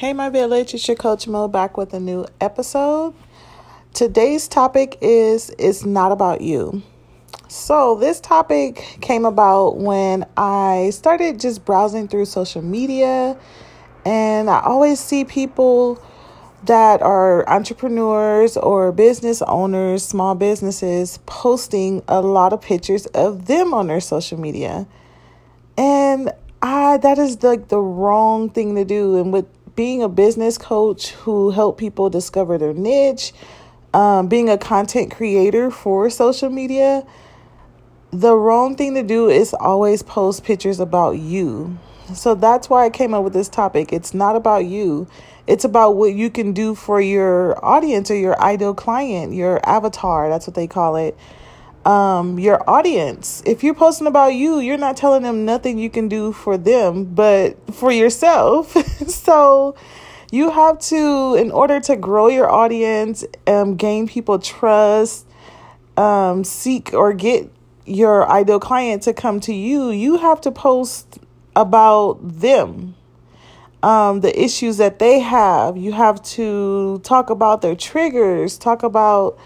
Hey, my village, it's your coach Mo back with a new episode. Today's topic is It's Not About You. So, this topic came about when I started just browsing through social media, and I always see people that are entrepreneurs or business owners, small businesses, posting a lot of pictures of them on their social media. And I that is like the, the wrong thing to do. And with being a business coach who help people discover their niche, um, being a content creator for social media, the wrong thing to do is always post pictures about you. So that's why I came up with this topic. It's not about you. It's about what you can do for your audience or your ideal client, your avatar, that's what they call it um your audience. If you're posting about you you're not telling them nothing you can do for them but for yourself. So you have to in order to grow your audience um gain people trust um seek or get your ideal client to come to you you have to post about them um the issues that they have. You have to talk about their triggers talk about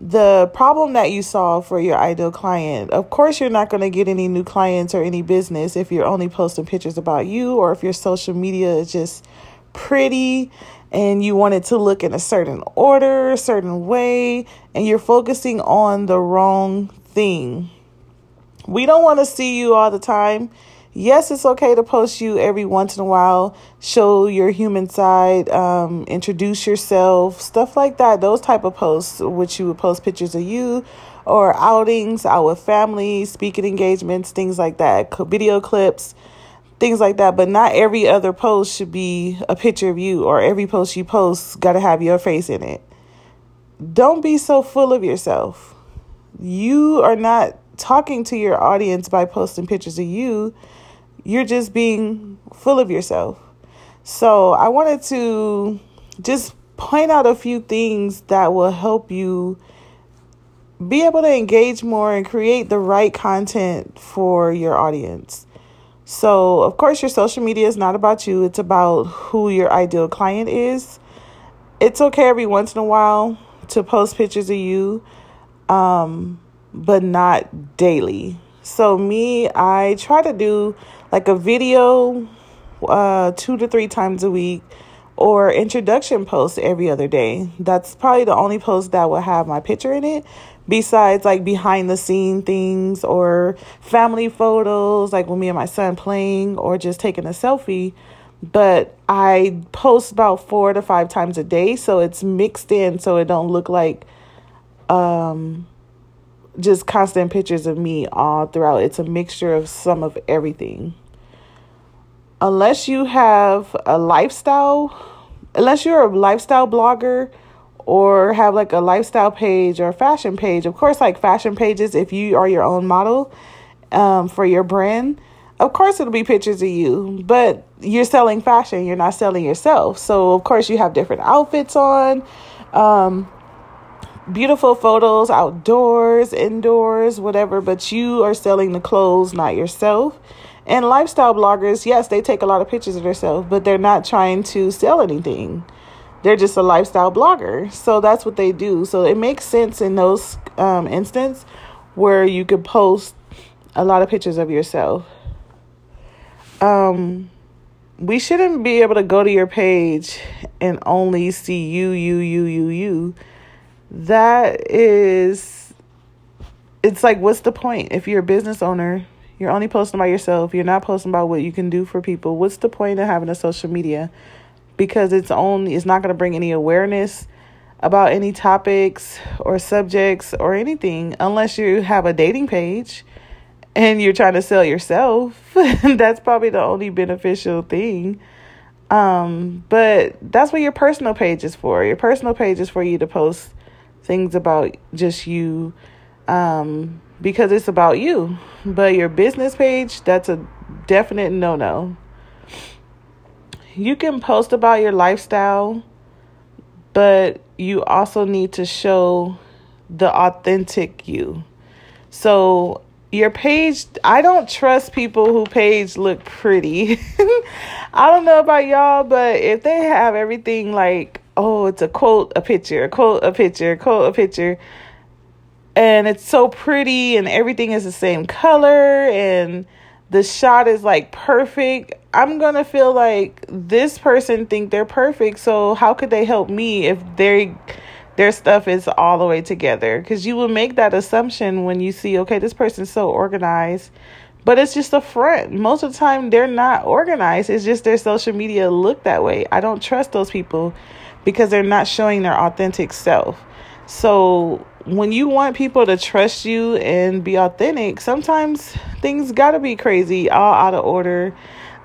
the problem that you solve for your ideal client. Of course, you're not going to get any new clients or any business if you're only posting pictures about you or if your social media is just pretty and you want it to look in a certain order, a certain way, and you're focusing on the wrong thing. We don't want to see you all the time yes, it's okay to post you every once in a while, show your human side, um, introduce yourself, stuff like that. Those type of posts, which you would post pictures of you or outings out with family, speaking engagements, things like that, video clips, things like that. But not every other post should be a picture of you, or every post you post got to have your face in it. Don't be so full of yourself. You are not talking to your audience by posting pictures of you you're just being full of yourself. So I wanted to just point out a few things that will help you be able to engage more and create the right content for your audience. So, of course, your social media is not about you, it's about who your ideal client is. It's okay every once in a while to post pictures of you, um, but not daily. So, me, I try to do like a video uh, two to three times a week or introduction post every other day. That's probably the only post that will have my picture in it. Besides, like behind the scene things or family photos, like when me and my son playing or just taking a selfie. But I post about four to five times a day, so it's mixed in, so it don't look like um just constant pictures of me all throughout. It's a mixture of some of everything. Unless you have a lifestyle, unless you're a lifestyle blogger or have like a lifestyle page or fashion page, of course, like fashion pages, if you are your own model um, for your brand, of course it'll be pictures of you, but you're selling fashion, you're not selling yourself. So, of course, you have different outfits on. Um, beautiful photos outdoors, indoors, whatever, but you are selling the clothes, not yourself. And lifestyle bloggers, yes, they take a lot of pictures of themselves, but they're not trying to sell anything. They're just a lifestyle blogger. So that's what they do. So it makes sense in those um, instances where you could post a lot of pictures of yourself. Um, we shouldn't be able to go to your page and only see you, you, you, you, you that is it's like what's the point? If you're a business owner you're only posting about yourself you're not posting about what you can do for people what's the point of having a social media? Because it's only it's not going to bring any awareness about any topics or subjects or anything unless you have a dating page and you're trying to sell yourself. That's probably the only beneficial thing. Um but that's what your personal page is for. Your personal page is for you to post things about just you um, because it's about you. But your business page, that's a definite no no. You can post about your lifestyle, but you also need to show the authentic you. So your page i don't trust people who page look pretty i don't know about y'all but if they have everything like oh it's a quote a picture a quote a picture a quote a picture. And it's so pretty and everything is the same color and the shot is like perfect. I'm gonna feel like this person think they're perfect so how could they help me if they their stuff is all the way together? Because you will make that assumption when you see okay this person's so organized but it's just a front. Most of the time they're not organized. It's just their social media look that way. I don't trust those people because they're not showing their authentic self. So when you want people to trust you and be authentic, sometimes things got to be crazy, all out of order.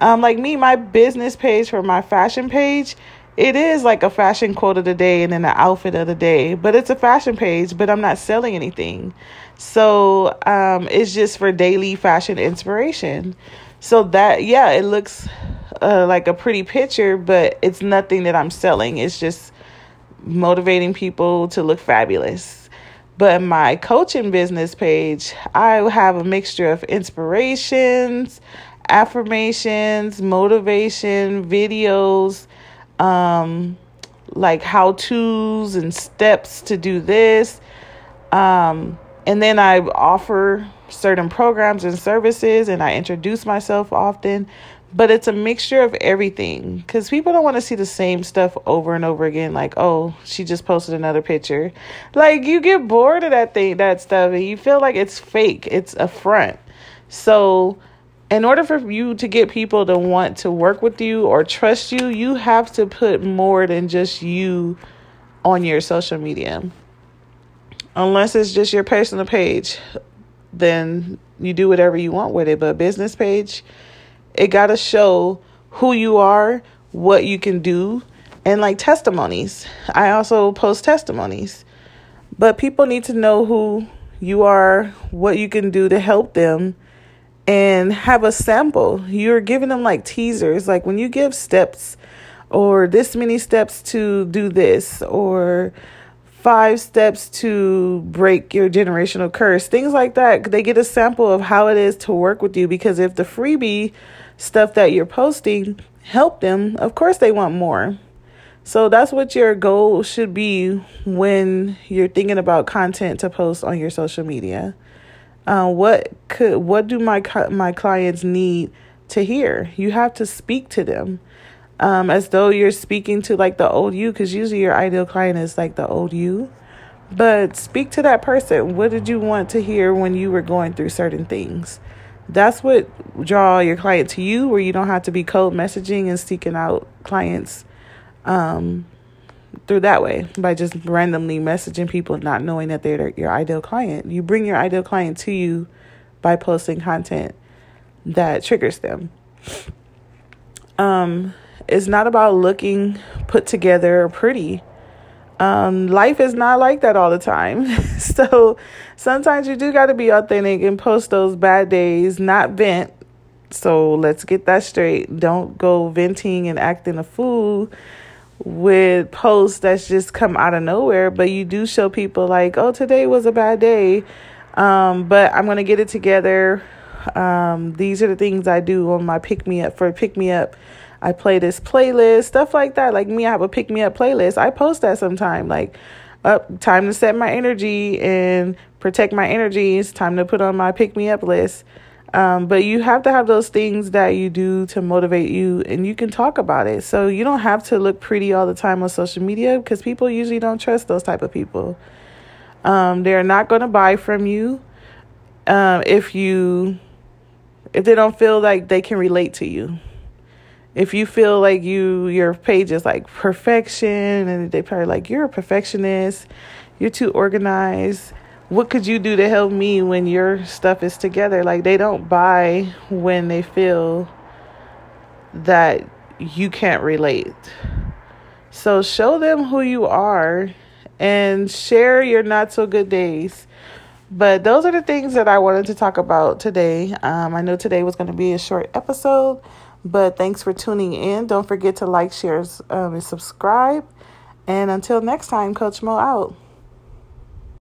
Um, like me, my business page for my fashion page, it is like a fashion quote of the day and then an outfit of the day, but it's a fashion page, but I'm not selling anything. So um, it's just for daily fashion inspiration. So that, yeah, it looks uh, like a pretty picture, but it's nothing that I'm selling. It's just motivating people to look fabulous. But my coaching business page, I have a mixture of inspirations, affirmations, motivation, videos, um, like how to's and steps to do this. Um, and then I offer certain programs and services and I introduce myself often. But it's a mixture of everything because people don't want to see the same stuff over and over again like oh she just posted another picture. Like you get bored of that thing that stuff and you feel like it's fake it's a front. So in order for you to get people to want to work with you or trust you you have to put more than just you on your social media unless it's just your personal page then you do whatever you want with it but business page it got to show who you are, what you can do, and like testimonies. I also post testimonies. But people need to know who you are, what you can do to help them, and have a sample. You're giving them like teasers. Like when you give steps or this many steps to do this or five steps to break your generational curse, things like that. They get a sample of how it is to work with you because if the freebie stuff that you're posting help them, of course they want more. So that's what your goal should be when you're thinking about content to post on your social media. Uh, what could what do my my clients need to hear? You have to speak to them um, as though you're speaking to like the old you, because usually your ideal client is like the old you. But speak to that person. What did you want to hear when you were going through certain things? that's what draw your client to you where you don't have to be cold messaging and seeking out clients um, through that way by just randomly messaging people not knowing that they're your ideal client you bring your ideal client to you by posting content that triggers them um, it's not about looking put together or pretty um, life is not like that all the time. so sometimes you do got to be authentic and post those bad days, not vent. So let's get that straight. Don't go venting and acting a fool with posts that's just come out of nowhere. But you do show people, like, oh, today was a bad day, um, but I'm to get it together. Um, these are the things I do on my pick me up for pick me up I play this playlist, stuff like that. Like me, I have a pick me up playlist. I post that sometime. Like, up time to set my energy and protect my energy. It's time to put on my pick me up list. Um, but you have to have those things that you do to motivate you and you can talk about it. So you don't have to look pretty all the time on social media because people usually don't trust those type of people. Um, they're not going to buy from you um, if you if they don't feel like they can relate to you if you feel like you your page is like perfection and they probably like you're a perfectionist you're too organized what could you do to help me when your stuff is together like they don't buy when they feel that you can't relate so show them who you are and share your not so good days but those are the things that i wanted to talk about today um, i know today was going to be a short episode but thanks for tuning in. Don't forget to like, share, um, and subscribe. And until next time, Coach Mo out.